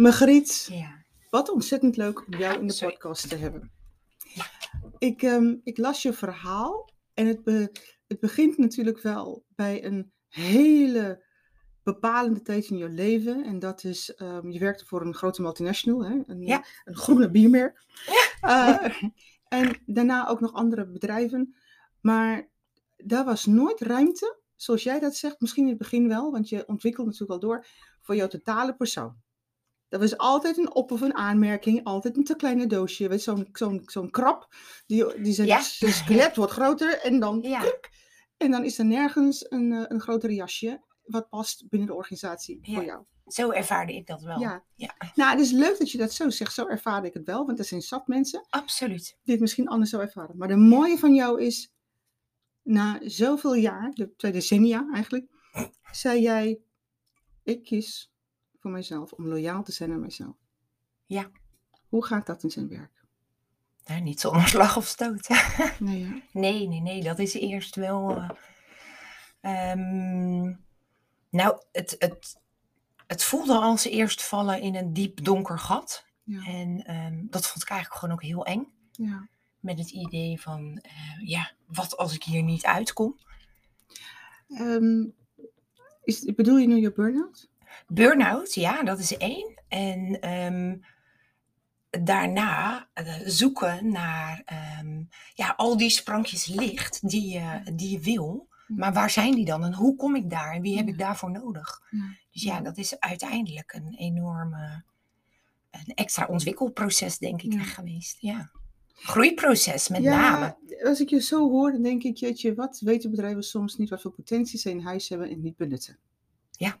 Margriet, Ja. wat ontzettend leuk om jou in de Sorry. podcast te hebben. Ik, ehm, ik las je verhaal en het, be- het begint natuurlijk wel bij een hele bepalende tijd in je leven. En dat is, ehm, je werkte voor een grote multinational, hè? Een, Ja. een groene biermerk. Eh, en daarna ook nog andere bedrijven. Maar daar was nooit ruimte, zoals jij dat zegt, misschien in het begin wel, want je ontwikkelt natuurlijk al door, voor jouw totale persoon. Dat was altijd een op- of een aanmerking, altijd een te kleine doosje. Weet Zo'n zo'n zo'n krab, die, die zijn, Ja. zijn skelet wordt groter en dan, Ja. en dan is er nergens een, eh, een groter jasje wat past binnen de organisatie Ja. voor jou. Zo ervaarde ik dat wel. Ja. Ja. Nou, het is leuk dat je dat zo zegt. Zo ervaarde ik het wel, want er zijn zat mensen Absoluut. die het misschien anders zou ervaren. Maar de mooie van jou is, na zoveel jaar, de twee decennia eigenlijk, zei jij, ik kies voor mijzelf om loyaal te zijn aan mijzelf. Ja. Hoe gaat dat in zijn werk? Nou, niet zonder slag of stoot. Nee, ja. Nee, nee, nee. Dat is eerst wel. eh, ehm, nou, het, het, het voelde als eerst vallen in een diep donker gat. Ja. En ehm, dat vond ik eigenlijk gewoon ook heel eng. ja. Met het idee van, eh, ja, wat als ik hier niet uitkom? Ehm, is, bedoel je nu je burn-out? Burnout, ja, dat is één. En ehm, daarna eh, zoeken naar ehm, ja, al die sprankjes licht die je, die je wil. Maar waar zijn die dan en hoe kom ik daar en wie heb ik daarvoor nodig? Dus ja, dat is uiteindelijk een enorme, een extra ontwikkelproces, denk ik, Ja. echt geweest. Ja. Groeiproces met ja, name. als ik je zo hoor, dan denk ik, jeetje, wat weten bedrijven soms niet wat voor potentie ze in huis hebben en niet benutten. Ja.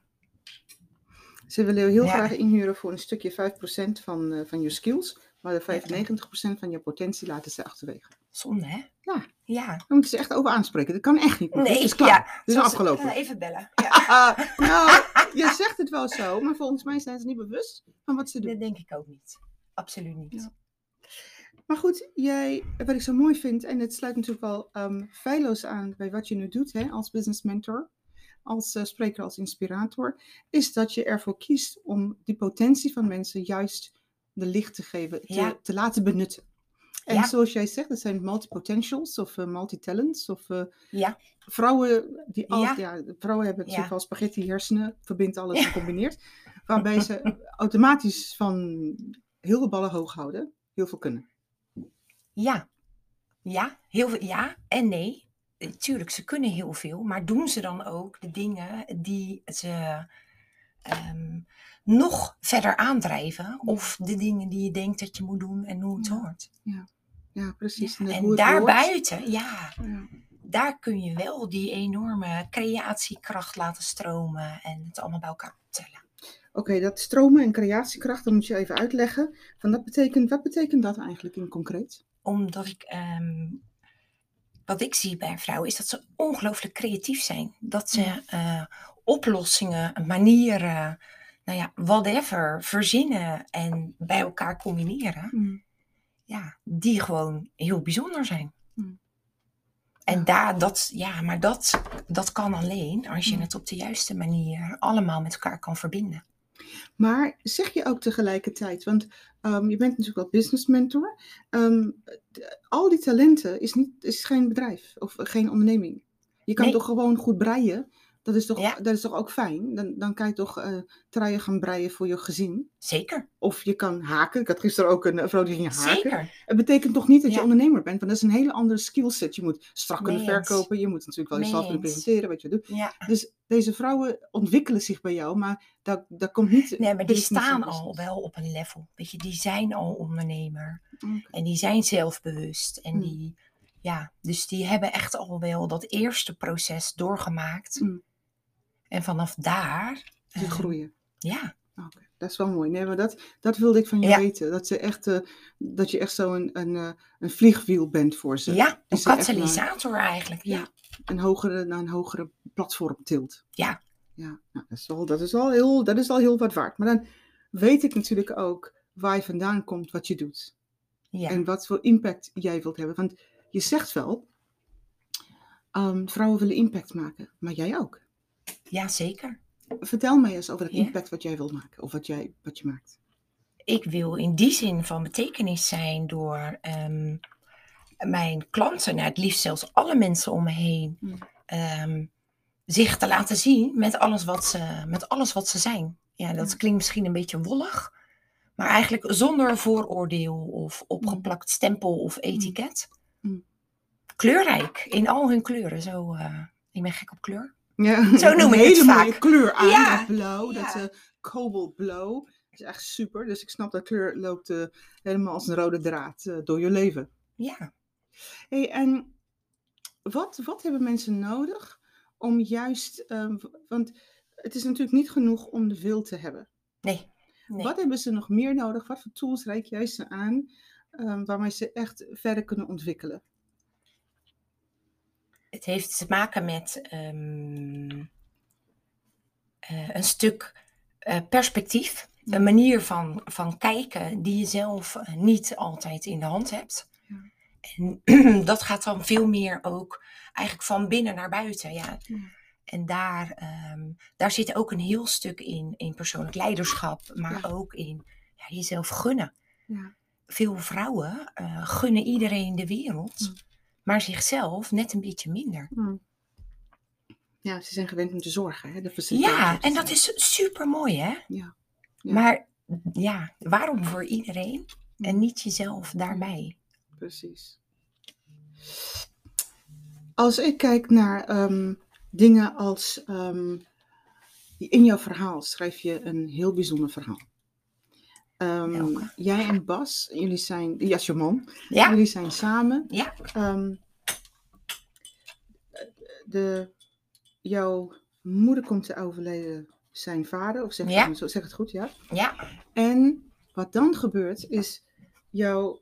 Ze willen je heel Ja. graag inhuren voor een stukje 5% van, eh, van je skills, maar de 95% van je potentie laten ze achterwege. Zonde, hè? Ja. Ja. Daar moeten ze echt over aanspreken. Dat kan echt niet. Nee, het is klaar. ja. Het is Zoals- afgelopen. eh, even bellen. Ja, nou, je zegt het wel zo, maar volgens mij zijn ze niet bewust van wat ze doen. dat denk ik ook niet. Absoluut niet. Ja. Maar goed, jij, wat ik zo mooi vind, en het sluit natuurlijk wel ehm feilloos aan bij wat je nu doet hè, als business mentor, als eh, spreker, als inspirator, is dat je ervoor kiest om die potentie van mensen juist de licht te geven, te, Ja. te laten benutten. En Ja. zoals jij zegt, dat zijn multipotentials of eh, multitalents of eh, Ja. vrouwen die al, ja. Ja. vrouwen hebben Ja. wel spaghetti hersenen, verbindt alles en combineert, waarbij ze automatisch van heel veel ballen hoog houden, heel veel kunnen. Ja. Ja, heel veel, ja en nee. Tuurlijk, ze kunnen heel veel, maar doen ze dan ook de dingen die ze ehm, nog verder aandrijven? Of de dingen die je denkt dat je moet doen en hoe het Ja. hoort? Ja, precies. Ja, dat En hoort. daarbuiten, ja, Ja. daar kun je wel die enorme creatiekracht laten stromen en het allemaal bij elkaar optellen. Oké, dat stromen en creatiekracht, dat moet je even uitleggen. Van dat betekent, wat betekent dat eigenlijk in concreet? Omdat ik, ehm, wat ik zie bij vrouwen, is dat ze ongelooflijk creatief zijn. Dat ze eh, oplossingen, manieren, nou ja, whatever, verzinnen en bij elkaar combineren. Ja, die gewoon heel bijzonder zijn. Mm. En daar, dat, ja, maar dat, dat kan alleen als je Mm. het op de juiste manier allemaal met elkaar kan verbinden. Maar zeg je ook tegelijkertijd, want ehm, je bent natuurlijk wel business mentor. ehm, al die talenten is, niet, is geen bedrijf of geen onderneming. Je kan Nee. toch gewoon goed breien? Dat is toch, Ja. dat is toch ook fijn? Dan, dan kan je toch eh truien gaan breien voor je gezin? Zeker, Of je kan haken. Ik had gisteren ook een vrouw die ging haken. zeker. Het betekent toch niet dat je ondernemer bent, want dat is een hele andere skillset. Je moet strak kunnen verkopen, je moet natuurlijk wel jezelf kunnen presenteren, wat je doet. Ja. Dus deze vrouwen ontwikkelen zich bij jou, maar dat, dat komt niet. Nee, maar die staan al wel op een level. Weet je, die zijn al ondernemer. En die zijn zelfbewust. En Mm. die, ja, dus die hebben echt al wel dat eerste proces doorgemaakt. Mm. En vanaf daar, Te eh, groeien. ja, Oké, Dat is wel mooi. Nee, maar dat, dat wilde ik van je Ja. weten. Dat, ze echt, eh, dat je echt zo een, een, eh, een vliegwiel bent voor ze. ja, een katalysator eigenlijk. Ja. Ja. Een hogere, naar een hogere platform tilt. Ja. Ja, nou, dat, is wel, dat, is wel heel, dat is al heel wat waard. Maar dan weet ik natuurlijk ook waar je vandaan komt, wat je doet. ja. En wat voor impact jij wilt hebben. Want je zegt wel, ehm, vrouwen willen impact maken, maar jij ook. Ja, zeker. Vertel mij eens over het Ja. impact wat jij wilt maken, of wat, jij, wat je maakt. ik wil in die zin van betekenis zijn door ehm, mijn klanten, nou, het liefst zelfs alle mensen om me heen, Mm. ehm, zich te laten zien met alles wat ze, met alles wat ze zijn. Ja, dat Ja. klinkt misschien een beetje wollig, maar eigenlijk zonder vooroordeel of opgeplakt stempel of etiket. Kleurrijk, in al hun kleuren. Zo, eh, ik ben gek op kleur. Ja, Zo noem een ik het hele mooie vaak. kleur aan, Ja, dat blauw, dat ja. cobalt blauw. Dat is echt super. Dus ik snap dat kleur loopt eh, helemaal als een rode draad eh, door je leven. Ja. Hey, en wat, wat hebben mensen nodig om juist, ehm, want het is natuurlijk niet genoeg om de wil te hebben. Nee. nee. Wat hebben ze nog meer nodig? Wat voor tools reik jij ze aan ehm, waarmee ze echt verder kunnen ontwikkelen? Het heeft te maken met ehm, eh, een stuk eh, perspectief. Een manier van, van kijken die je zelf eh, niet altijd in de hand hebt. En dat gaat dan veel meer ook eigenlijk van binnen naar buiten. Ja. En daar, ehm, daar zit ook een heel stuk in, in persoonlijk leiderschap, maar Ja. ook in ja, jezelf gunnen. Ja. Veel vrouwen gunnen iedereen de wereld, Ja. Maar zichzelf net een beetje minder. Hmm. Ja, ze zijn gewend om te zorgen. Hè? De Ja, en dat is super mooi, hè? Ja. Ja. Maar ja, waarom voor iedereen en Hmm. niet jezelf daarbij? Precies. Als ik kijk naar ehm, dingen als. ehm, in jouw verhaal schrijf je een heel bijzonder verhaal. Ehm, jij en Bas, jullie zijn. Ja, je man. Ja, Jullie zijn samen. ja, Ehm, de, jouw moeder komt te overleden zijn vader, of zeg, Ja. het zeg het goed, ja? ja, En wat dan gebeurt is, jouw,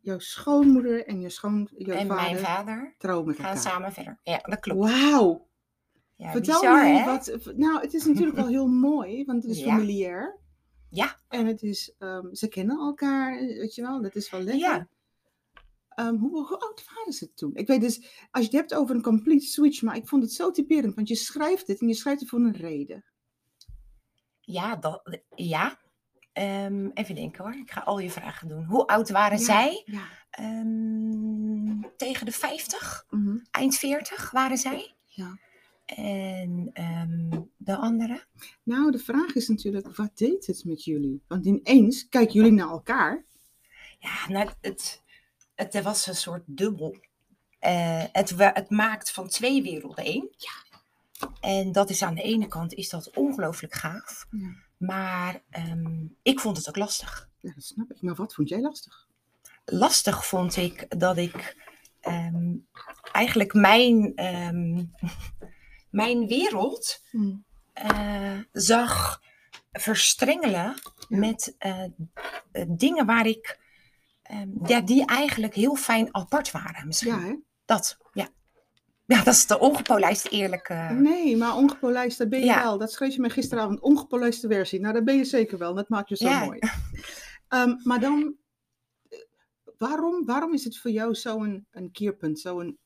jouw schoonmoeder en je schoon, jouw en vader, mijn vader trouwen gaan elkaar. samen verder. Ja, dat klopt. Wauw! Ja, Vertel bizar, mij hè? wat. Nou, het is natuurlijk wel heel mooi, want het is familiair. Ja, En het is, ehm, ze kennen elkaar, weet je wel, dat is wel lekker. Ja. Ehm, hoe, hoe oud waren ze toen? Ik weet dus, als je het hebt over een complete switch, maar ik vond het zo typerend, want je schrijft het en je schrijft het voor een reden. ja, dat, ja. Ehm, even denken hoor, ik ga al je vragen doen. Hoe oud waren Ja, zij? Ja. Tegen de 50, mhm, eind 40 waren zij. ja. En ehm, de andere? Nou, de vraag is natuurlijk, wat deed het met jullie? Want ineens kijken jullie naar elkaar. Ja, nou, het, het was een soort dubbel. Eh, het, het maakt van twee werelden één. En dat is aan de ene kant is dat ongelooflijk gaaf. Ja. Maar ehm, ik vond het ook lastig. Ja, dat snap ik. Maar wat vond jij lastig? Lastig vond ik dat ik ehm, eigenlijk mijn, mijn wereld Hmm. eh, zag verstrengelen met eh, dingen waar ik, ehm, ja, die eigenlijk heel fijn apart waren. Misschien. Ja, hè? Dat, ja. Ja, dat is de ongepolijst eerlijke. Nee, maar ongepolijst, dat ben je Ja. wel. Dat schreef je mij gisteravond, ongepolijste versie. Nou, dat ben je zeker wel. Dat maakt je zo Ja. mooi. Ehm, maar dan, eh, waarom, waarom is het voor jou zo'n een keerpunt, zo'n,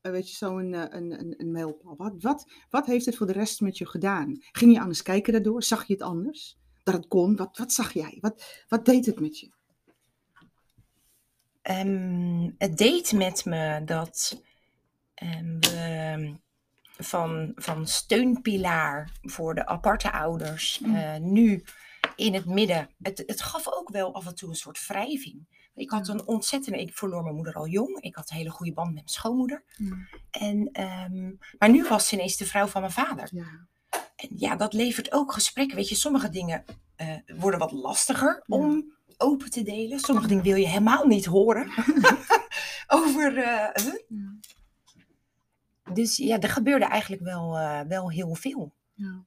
weet je, zo'n eh, een, een, een mijlpaal? Wat, wat, wat heeft het voor de rest met je gedaan? Ging je anders kijken daardoor? Zag je het anders? Dat het kon? Wat, wat zag jij? Wat, wat deed het met je? Ehm, het deed met me dat ehm, we van, van steunpilaar voor de aparte ouders Mm. eh, nu in het midden. Het, het gaf ook wel af en toe een soort wrijving. Ik had een ontzettende. Ik verloor mijn moeder al jong. Ik had een hele goede band met mijn schoonmoeder. En, ehm, maar nu was ze ineens de vrouw van mijn vader. Ja. En ja, dat levert ook gesprekken. Weet je, sommige dingen eh, worden wat lastiger om open te delen. Sommige dingen wil je helemaal niet horen. Over. eh, huh? Ja. Dus ja, er gebeurde eigenlijk wel, eh, wel heel veel. Ja.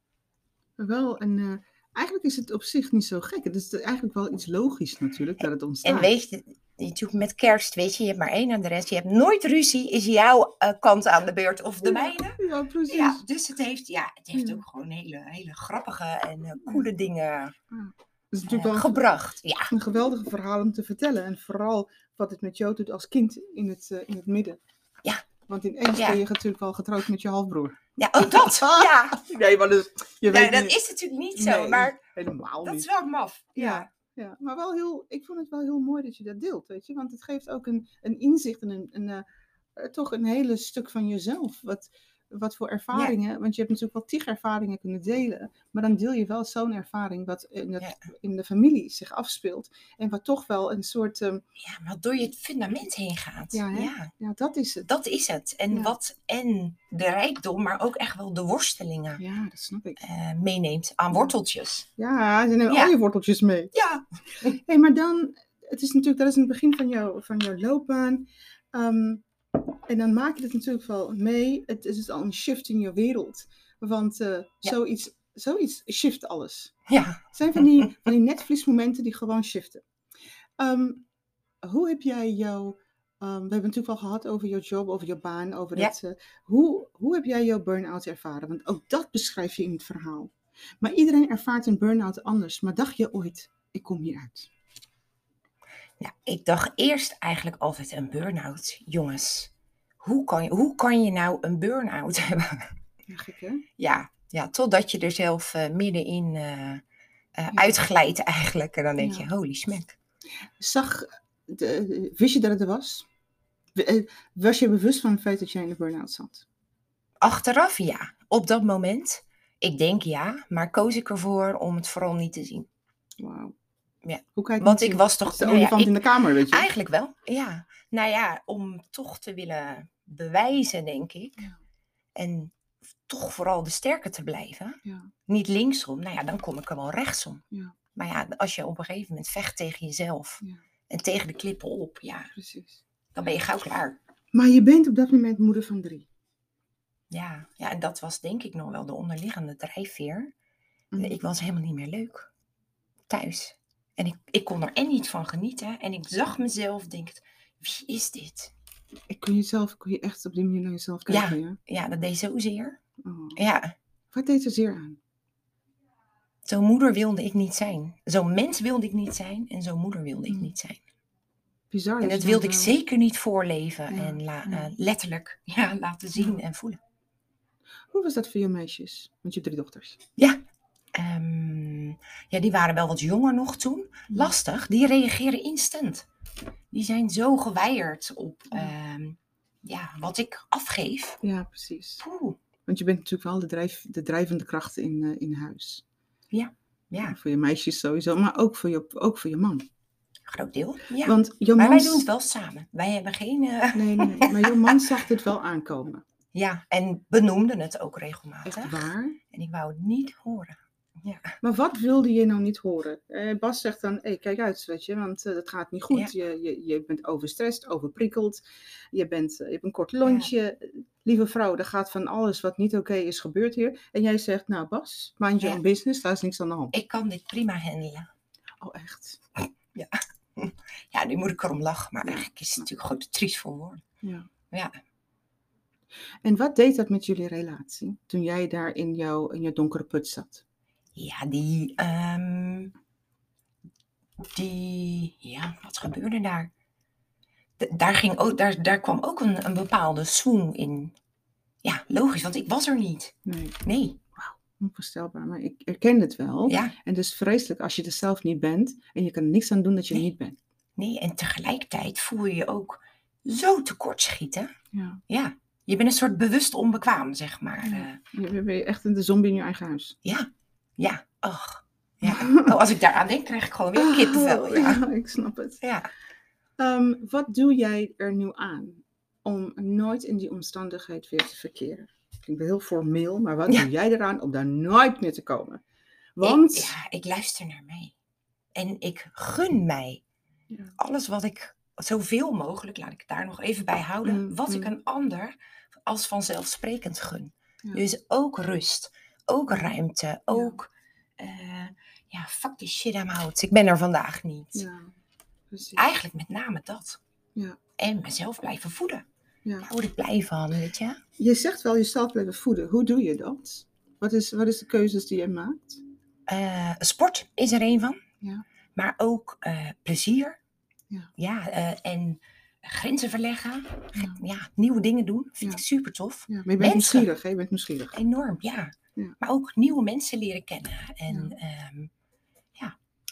Wel, en eh, eigenlijk is het op zich niet zo gek. Het is eigenlijk wel iets logisch natuurlijk dat het ontstaat. En weet je, natuurlijk met kerst, weet je, je hebt maar één adres. Je hebt nooit ruzie. Is jouw eh, kant aan de beurt of de mijne? Ja, precies. Ja, dus het heeft, ja, het heeft Ja. ook gewoon hele, hele grappige en eh, coole dingen is eh, natuurlijk wel een, gebracht. Ja, een geweldige verhaal om te vertellen. En vooral wat het met jou doet als kind in het, in het midden. Ja. Want ineens Ja. ben je natuurlijk al getrouwd met je halfbroer. ja ook dat. Ja, Nee, maar dus, je nee, weet dat niet- is natuurlijk niet zo. Nee, Maar helemaal dat niet. is wel maf. Ja. ja. Maar wel heel, ik vond het wel heel mooi dat je dat deelt, weet je. Want het geeft ook een, een inzicht en een, een, eh, eh, toch een hele stuk van jezelf. Wat, wat voor ervaringen, want je hebt natuurlijk wel tig ervaringen kunnen delen, maar dan deel je wel zo'n ervaring wat in, het, Ja. in de familie zich afspeelt. En wat toch wel een soort, ehm, Ja, maar door je fundament heen gaat. Ja, ja. ja, dat is het. Dat is het. En wat en de rijkdom, maar ook echt wel de worstelingen Ja, dat snap ik. eh, meeneemt aan worteltjes. Ja, ze nemen al je worteltjes mee. Ja. hey, maar dan, het is natuurlijk, dat is in het begin van, jou, van jouw loopbaan. Ehm, en dan maak je het natuurlijk wel mee. Het is dus al een shift in je wereld. Want eh, zoiets, zoiets shift alles. Ja. Het zijn van die, van die netvliesmomenten die gewoon shiften. Ehm, hoe heb jij jouw... ehm, we hebben het natuurlijk al gehad over jouw job, over jouw baan, over Ja. het... eh, hoe, hoe heb jij jouw burn-out ervaren? Want ook dat beschrijf je in het verhaal. Maar iedereen ervaart een burn-out anders. Maar dacht je ooit, ik kom hieruit? Nou, ik dacht eerst eigenlijk altijd een burn-out. Jongens, hoe kan, je, hoe kan je nou een burn-out hebben? Ja, gek hè? ja, ja, totdat je er zelf eh, middenin eh, eh, Ja. uitglijdt eigenlijk. En dan denk Ja. je, holy smack. Zag, de, wist je dat het er was? Was je bewust van het feit dat jij in de burn-out zat? Achteraf ja, op dat moment. Ik denk ja, maar koos ik ervoor om het vooral niet te zien. Wauw. Ja. Hoe je Want ik was toch... De nou ja, olifant ik- in de kamer, weet je? Eigenlijk wel, ja. Nou ja, om toch te willen bewijzen, denk ik. Ja. En toch vooral de sterke te blijven. Ja. Niet linksom, nou ja, dan kom ik er wel rechtsom. Ja. Maar ja, als je op een gegeven moment vecht tegen jezelf en tegen de klippen op, ja, Precies. dan ben je gauw klaar. Maar je bent op dat moment moeder van drie. Ja, ja, en dat was denk ik nog wel de onderliggende drijfveer. Mhm. Ik was helemaal niet meer leuk thuis. En ik, ik kon er en niet van genieten. En ik zag mezelf, denk, wie is dit? Ik kon jezelf, kon je echt op die manier naar jezelf kijken, ja? Ja, dat deed zozeer. Oh. Ja, Wat deed er zeer aan? zo'n moeder wilde ik niet zijn. Zo'n mens wilde ik niet zijn en zo'n moeder wilde ik Mm. niet zijn. Bizar. En dat wilde ik wel- zeker niet voorleven Ja, en la- ja. eh, letterlijk ja, laten zien en voelen. Hoe was dat voor je meisjes? Want je hebt drie dochters. Ja. Ehm, ja, die waren wel wat jonger nog toen. Lastig, die reageren instant. Die zijn zo gewijd op Ja. ehm, ja, wat ik afgeef. Ja, precies. Poeh, Want je bent natuurlijk wel de, drijf, de drijvende kracht in, eh, in huis. ja, Voor je meisjes sowieso, maar ook voor je, ook voor je man. groot deel. Ja. Want maar wij doen het wel samen. Wij hebben geen... eh, Nee, nee, maar jouw man zag dit wel aankomen. ja, en benoemden het ook regelmatig. Echt waar? En ik wou het niet horen. Ja. Maar wat wilde je nou niet horen? Eh, Bas zegt dan, hey, kijk uit, weet je, want eh, dat gaat niet goed. Je, je, je bent overstrest, overprikkeld. Je, bent, eh, je hebt een kort lontje. Lieve vrouw, er gaat van alles wat niet oké is gebeurd hier. En jij zegt, nou Bas, mind your Ja. own business, daar is niks aan de hand. Ik kan dit prima handelen. Oh, echt? Ja, nu moet ik erom lachen, maar Ja, eigenlijk is het natuurlijk gewoon te triest voor woorden. Ja. Ja. En wat deed dat met jullie relatie toen jij daar in jouw, in jouw donkere put zat? Ja, die, ehm, die, ja, wat gebeurde daar? D- daar, ging ook, daar, daar kwam ook een, een bepaalde swoon in. Ja, logisch, want ik was er niet. Nee, Nee, onvoorstelbaar, maar ik herken het wel. ja, En het is vreselijk als je er zelf niet bent en je kan er niks aan doen dat je Nee. niet bent. nee. En tegelijkertijd voel je je ook zo tekortschieten. Ja. Ja, je bent een soort bewust onbekwaam, zeg maar. Ja. Eh, Je bent echt een zombie in je eigen huis. ja, ja, ach. Ja. Oh, als ik daaraan denk, krijg ik gewoon weer kippenvel. Oh, Ja. ja, ik snap het. Ja. Ehm, wat doe jij er nu aan om nooit in die omstandigheid weer te verkeren? Klinkt wel heel formeel, maar wat Ja. doe jij eraan om daar nooit meer te komen? Want, Ik, ja, ik luister naar mij. En ik gun mij alles wat ik, zoveel mogelijk, laat ik het daar nog even bij houden, Mm, wat ik mm. een ander als vanzelfsprekend gun. Dus ook rust, ook ruimte, ook, eh, ja, fuck die shit I'm out. Ik ben er vandaag niet. ja. Eigenlijk met name dat. Ja. En mezelf blijven voeden. Ja. Daar word ik blij van, weet je. Je zegt wel jezelf blijven voeden. Hoe doe je dat? Wat is, wat is de keuzes die je maakt? Eh, sport is er een van. Ja. Maar ook eh, plezier. Ja. eh, en grenzen verleggen. Ja. Ja, nieuwe dingen doen. Vind Ja. ik super tof. Ja, maar je bent Mensen. nieuwsgierig, hè? Je bent nieuwsgierig. Enorm, ja. Ja. Maar ook nieuwe mensen leren kennen. En Ja. ehm,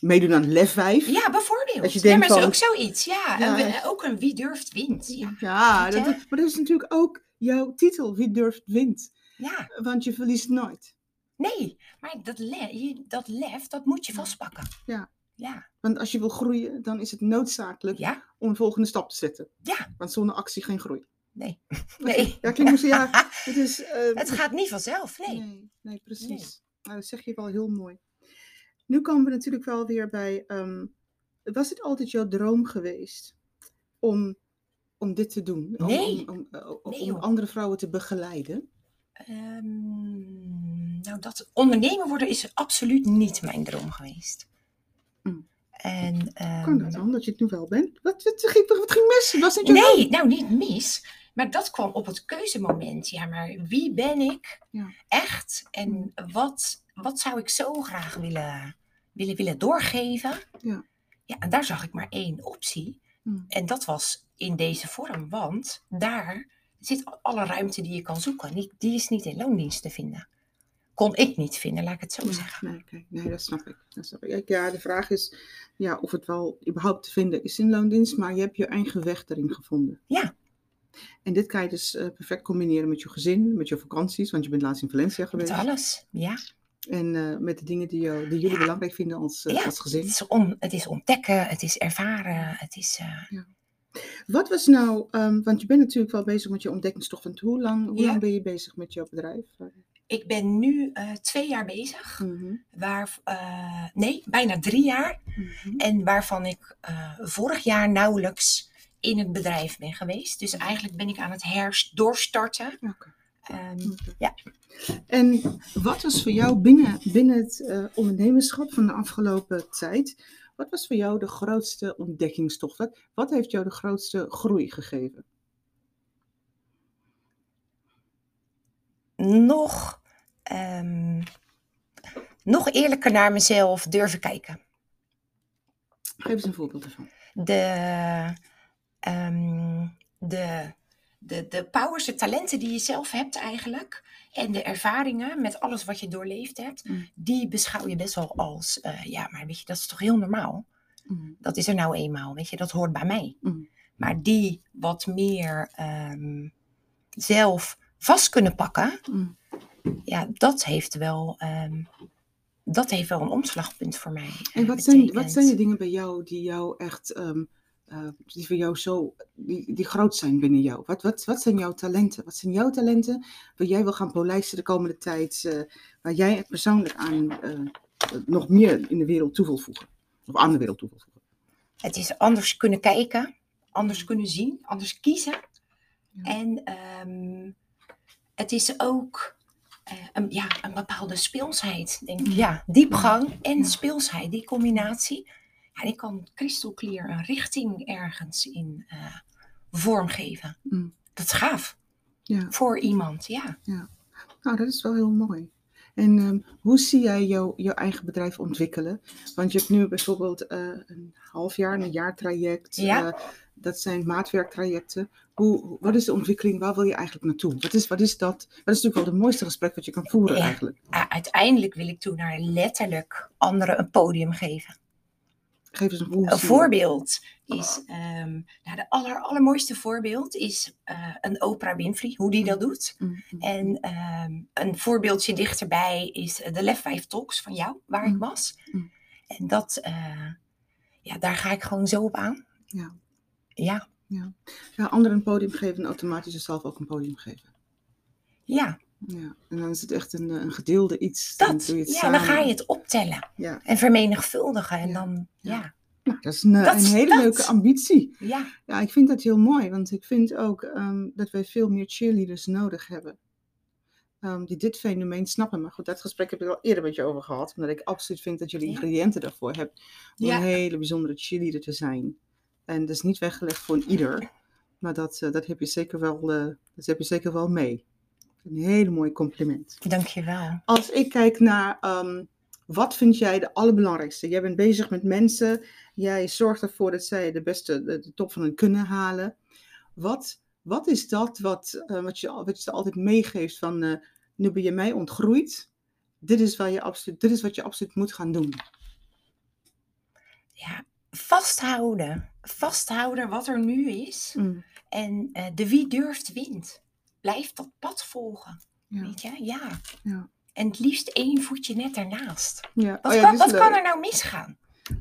meedoen aan Lef 5. Ja, bijvoorbeeld. Dat je ja, denkt maar is ook zoiets. Ja, Ja, ja. ook een wie durft wint. Ja. Ja, dat, maar dat is natuurlijk ook jouw titel. Wie durft wint. ja, Want je verliest nooit. nee. Maar dat, le dat lef, dat moet je Ja. vastpakken. Ja. Ja, Want als je wil groeien, dan is het noodzakelijk ja, om een volgende stap te zetten. ja. Want zonder actie geen groei. Nee. Nee. Ja, klinkt het is... eh, Het gaat niet vanzelf, nee. Nee, nee, precies. Nou, dat zeg je wel heel mooi. Nu komen we natuurlijk wel weer bij. ehm, was het altijd jouw droom geweest om, om dit te doen? Om, Nee. Om, om, eh, om andere vrouwen te begeleiden? Ehm, nou, dat ondernemer worden is absoluut niet mijn droom geweest. Mm. En, Kan dat ehm, dan, dat je het nu wel bent? Wat, wat, ging, wat ging mis? Het Was jouw Nee, nou niet mis. Maar dat kwam op het keuzemoment. Ja, maar wie ben ik Ja. echt? En wat, wat zou ik zo graag willen, willen, willen doorgeven? Ja. ja, en daar zag ik maar één optie. Hmm. En dat was in deze vorm. Want daar zit alle ruimte die je kan zoeken. Die, die is niet in loondienst te vinden. Kon ik niet vinden, laat ik het zo Nee, zeggen. nee, dat snap ik. Dat snap. Ik- Ja, de vraag is ja, of het wel überhaupt te vinden is in loondienst, maar je hebt je eigen weg erin gevonden. Ja. En dit kan je dus eh, perfect combineren met je gezin, met je vakanties, want je bent laatst in Valencia Met geweest. alles. Ja. En eh, met de dingen die, jou- die jullie belangrijk vinden als, eh, Ja, als gezin. Het is, om, het is ontdekken, het is ervaren, het is... eh, Wat was nou, ehm, want je bent natuurlijk wel bezig met je ontdekkingstocht. Want hoe lang, hoe Ja. lang ben je bezig met jouw bedrijf? Ik ben nu twee jaar bezig. Mhm, Waar, nee, bijna drie jaar. mhm. En waarvan ik vorig jaar nauwelijks in het bedrijf ben geweest. Dus eigenlijk ben ik aan het herdorstarten. Oké, Ehm, ja. En wat was voor jou binnen, binnen het eh, ondernemerschap van de afgelopen tijd, wat was voor jou de grootste ontdekkingstocht? Wat, wat heeft jou de grootste groei gegeven? nog, ehm, nog eerlijker naar mezelf durven kijken. Geef eens een voorbeeld ervan. De, ehm, de, de, de powers, de talenten die je zelf hebt eigenlijk. En de ervaringen met alles wat je doorleefd hebt. Mm. Die beschouw je best wel als, eh, ja, maar weet je, dat is toch heel normaal. Mhm, Dat is er nou eenmaal, weet je, dat hoort bij mij. mhm, Maar die wat meer ehm, zelf vast kunnen pakken, ja, dat heeft wel, ehm, dat heeft wel een omslagpunt voor mij. En eh, wat zijn, wat zijn de dingen bij jou die jou echt, eh, die voor jou zo, die, die groot zijn binnen jou? Wat, wat, wat zijn jouw talenten? Wat zijn jouw talenten waar jij wil gaan polijsten de komende tijd, eh, waar jij persoonlijk aan eh, nog meer in de wereld toe wil voegen? Of aan de wereld toe wil voegen? Het is anders kunnen kijken, anders kunnen zien, anders kiezen. Ja. En ehm, het is ook een, ja, een bepaalde speelsheid, denk ik. Ja, diepgang en speelsheid, die combinatie. Ja, die kan kristalclear een richting ergens in eh, vormgeven. Mm. Dat is gaaf Ja. voor iemand, ja. Nou, dat is wel heel mooi. En ehm, hoe zie jij jouw eigen bedrijf ontwikkelen? Want je hebt nu bijvoorbeeld eh, een half jaar, een jaartraject. Ja. eh, dat zijn maatwerktrajecten. Hoe, wat is de ontwikkeling? Waar wil je eigenlijk naartoe? Wat is, wat is dat? Dat is natuurlijk wel het mooiste gesprek wat je kan voeren Ja. eigenlijk. Uh, uiteindelijk wil ik toe naar letterlijk anderen een podium geven. Geef eens een hoe Een voorbeeld is, ehm nou, de aller, allermooiste voorbeeld is eh, een Oprah Winfrey, hoe die dat doet. Mm, mm, En ehm, een voorbeeldje dichterbij is eh, de Lef 5 Talks van jou, waar ik Mm. was. Mm. En dat, eh, ja, daar ga ik gewoon zo op aan. Ja. Ja, Ja, anderen een podium geven en automatisch jezelf ook een podium geven. ja, Ja. En dan is het echt een, eh, een gedeelde iets. Dan dat. doe je het Ja, dan ga je het optellen Ja. en vermenigvuldigen. En Ja. dan, Ja. Nou, dat is een, eh, Dat een hele dat. leuke ambitie. ja, Ja, ik vind dat heel mooi, want ik vind ook ehm, dat wij veel meer cheerleaders nodig hebben. Ehm, die dit fenomeen snappen. Maar goed, dat gesprek heb ik al eerder met je over gehad. Omdat ik absoluut vind dat jullie ingrediënten daarvoor hebt. Om een hele bijzondere cheerleader te zijn. En dat is niet weggelegd voor een ieder. Maar dat, eh, dat, heb, je zeker wel, dat heb je zeker wel mee. Een hele mooi compliment. dankjewel. Als ik kijk naar ehm, wat vind jij de allerbelangrijkste? Jij bent bezig met mensen. Jij zorgt ervoor dat zij de beste, de, de top van hun kunnen halen. Wat, wat is dat wat, eh, wat, je, wat altijd meegeeft van eh, nu ben je mij ontgroeid. Dit is, waar je absoluut, dit is wat je absoluut moet gaan doen. vasthouden. Vasthouden wat er nu is. Mm, En eh, de wie durft wint. Blijf dat pad volgen. ja, Weet je? Ja. ja. En het liefst één voetje net ernaast. Ja. Wat, Oh ja, kan, is wat kan er nou misgaan?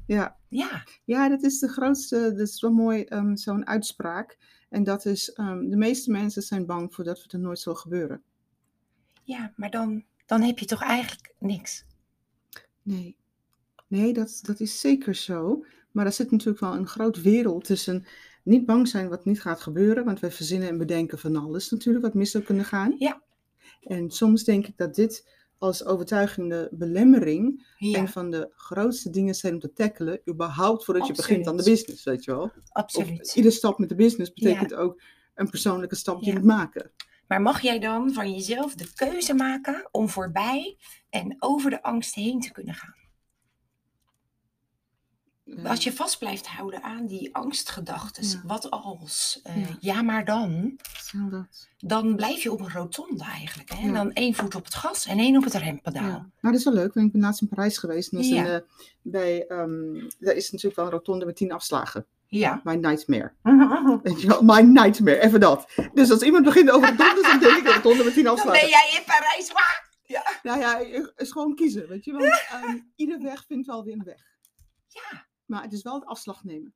Ja. Ja, Ja, dat is de grootste, dat is wel mooi, ehm, zo'n uitspraak. En dat is, ehm, de meeste mensen zijn bang voor dat het er nooit zal gebeuren. ja maar dan, dan heb je toch eigenlijk niks. Nee, nee dat, dat is zeker zo. Maar er zit natuurlijk wel een groot wereld tussen niet bang zijn wat niet gaat gebeuren. Want wij verzinnen en bedenken van alles natuurlijk wat mis zou kunnen gaan. Ja. En soms denk ik dat dit als overtuigende belemmering Ja, een van de grootste dingen zijn om te tackelen. Überhaupt voordat je begint aan de business, weet je wel. Of absoluut. iedere stap met de business betekent ook een persoonlijke stap die je moet maken. Maar mag jij dan van jezelf de keuze maken om voorbij en over de angst heen te kunnen gaan? Als je vast blijft houden aan die angstgedachten, Ja. wat als, eh, Ja. ja. maar dan, dat. dan blijf je op een rotonde eigenlijk. Hè? Ja. Dan één voet op het gas en één op het rempedaal. Ja. Nou, dat is wel leuk, want ik ben laatst in Parijs geweest. En dat is Ja. een, eh, bij, ehm, daar is natuurlijk wel een rotonde met tien afslagen. Ja. My nightmare. Weet je wel, my nightmare, even dat. Dus als iemand begint over rotondes, dan denk ik een rotonde met tien Dan afslagen. ben jij in Parijs. Waar? Nou ja, is gewoon kiezen, weet je. Want ehm, ieder weg vindt wel weer een weg. Ja, Maar het is wel het afslag nemen.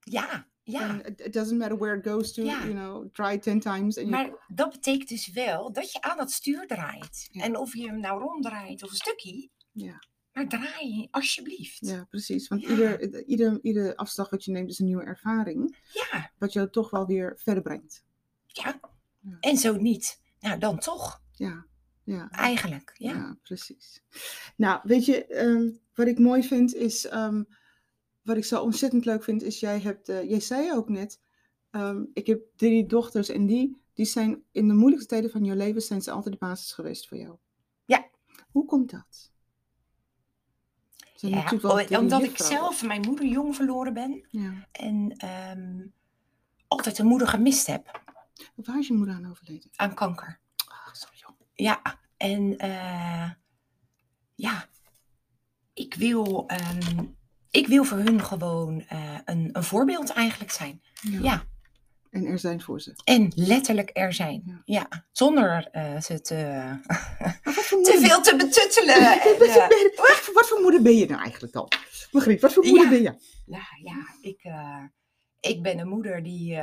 ja, ja. It, doesn't matter where it goes to, Ja. you know, try ten times. Je- Maar dat betekent dus wel dat je aan het stuur draait. Ja. En of je hem nou ronddraait of een stukje, ja, maar draai alsjeblieft. ja, precies. Want Ja. Ieder, ieder, ieder afslag wat je neemt is een nieuwe ervaring. Ja, Wat je toch wel weer verder brengt. ja. Ja. En zo niet. Nou, dan toch. Ja, ja. Eigenlijk. Ja. Ja, precies. Nou, weet je, ehm, wat ik mooi vind is, ehm, wat ik zo ontzettend leuk vind, is jij hebt, eh, jij zei ook net, ehm, ik heb drie dochters en die, die zijn in de moeilijkste tijden van je leven, zijn ze altijd de basis geweest voor jou. Ja. Hoe komt dat? Ja, omdat ik zelf mijn moeder jong verloren ben Ja. en ehm, altijd een moeder gemist heb Waar is je moeder aan overleden? aan kanker. Ach, zo jong. Ja, en eh, ja, ik wil, ehm, ik wil voor hun gewoon eh, een, een voorbeeld eigenlijk zijn. Ja. Ja, En er zijn voor ze. en letterlijk er zijn. Ja. Ja, zonder eh, ze te, te veel te betuttelen. Wat, En, wat, eh, wat, voor moeder ben je nou eigenlijk dan? Margriet, wat voor moeder Ja. ben je? nou ja, ik, ik ben een moeder die,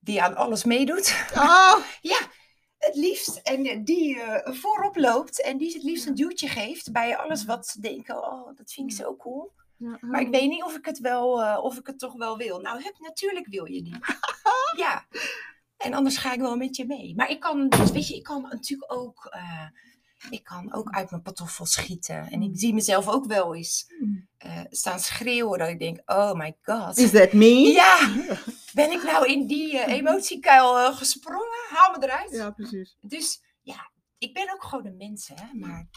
die aan alles meedoet. Oh, Ja, het liefst. En die voorop loopt en die het liefst een duwtje geeft bij alles wat ze denken. Oh, dat vind ik zo cool. Ja, Maar ik oh. weet niet of ik het wel, eh, of ik het toch wel wil. Nou, hup, natuurlijk wil je die. ja. En anders ga ik wel met je mee. Maar ik kan, dus weet je, ik kan natuurlijk ook, eh, ik kan ook uit mijn patoffel schieten. En ik Mm. zie mezelf ook wel eens Mm. eh, staan schreeuwen dat ik denk, oh my god. Is that me? Ja, ben ik nou in die emotiekuil gesprongen? Haal me eruit. Ja, precies. Dus ja, ik ben ook gewoon een mens, hè. Maar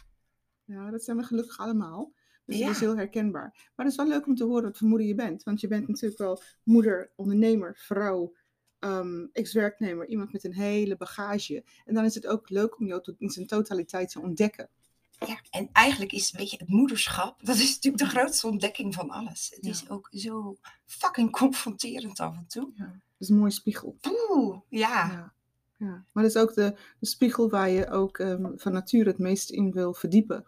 Ja, dat zijn we gelukkig allemaal. Dus dat is heel herkenbaar. Maar het is wel leuk om te horen wat voor moeder je bent. Want je bent natuurlijk wel moeder, ondernemer, vrouw, ehm, ex-werknemer. Iemand met een hele bagage. En dan is het ook leuk om jou tot- in zijn totaliteit te ontdekken. ja, en eigenlijk is, weet je, het moederschap, dat is natuurlijk de grootste ontdekking van alles. Het Ja. is ook zo fucking confronterend af en toe. Ja. Dat is een mooie spiegel. Oeh, ja. Ja. ja. Maar dat is ook de, de spiegel waar je ook ehm, van nature het meest in wil verdiepen.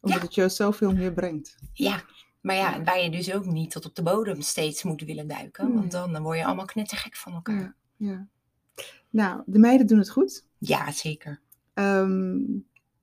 Omdat Ja. het jou zoveel meer brengt. Ja. Maar ja, waar je dus ook niet tot op de bodem steeds moet willen duiken. Nee. Want dan, dan word je allemaal knettergek van elkaar. Ja, ja. Nou, de meiden doen het goed. Ja, zeker. Ehm,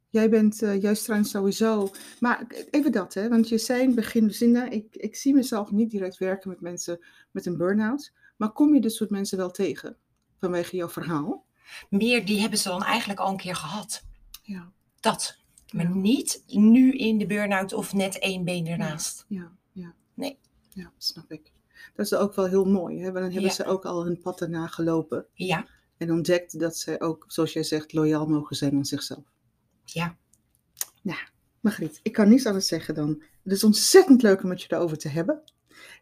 jij bent eh, juist trouwens sowieso. Maar even dat, hè? Want je zei in het begin, zinnen, ik, ik zie mezelf niet direct werken met mensen met een burn-out. Maar kom je dit soort mensen wel tegen vanwege jouw verhaal? Meer, die hebben ze dan eigenlijk al een keer gehad. Ja, Dat. Maar niet nu in de burn-out of net één been ernaast. ja, ja. Nee. Ja, snap ik. Dat is ook wel heel mooi, hè? Want dan hebben Ja. ze ook al hun pad erna gelopen. Ja, En ontdekt dat ze ook, zoals jij zegt, loyaal mogen zijn aan zichzelf. ja. Margriet, ik kan niets anders zeggen dan. Het is ontzettend leuk om het je erover te hebben.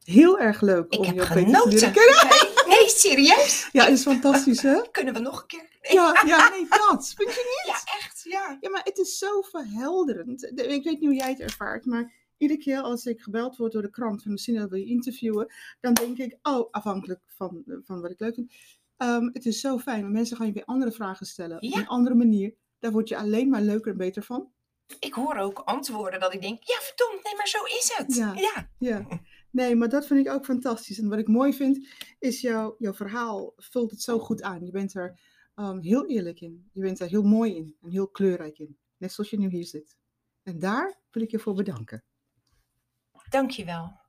Heel erg leuk Ik om je te leren kennen. Serieus? Ja, is fantastisch, hè? Kunnen we nog een keer? Ja, ja, nee, dat. Vind je niet? Ja, echt, ja. Ja, maar het is zo verhelderend. De- Ik weet niet hoe jij het ervaart, maar iedere keer als ik gebeld word door de krant van misschien wil je interviewen, dan denk ik, oh, afhankelijk van, van wat ik leuk vind. ehm, het is zo fijn, want mensen gaan je weer andere vragen stellen. Op een andere manier. Daar word je alleen maar leuker en beter van. Ik hoor ook antwoorden dat ik denk, ja verdomd, nee, maar zo is het. Ja. ja. Ja, nee, maar dat vind ik ook fantastisch. En wat ik mooi vind, is jouw, jouw verhaal vult het zo goed aan. Je bent er ehm, heel eerlijk in. Je bent er heel mooi in en heel kleurrijk in. Net zoals je nu hier zit. En daar wil ik je voor bedanken. Dankjewel.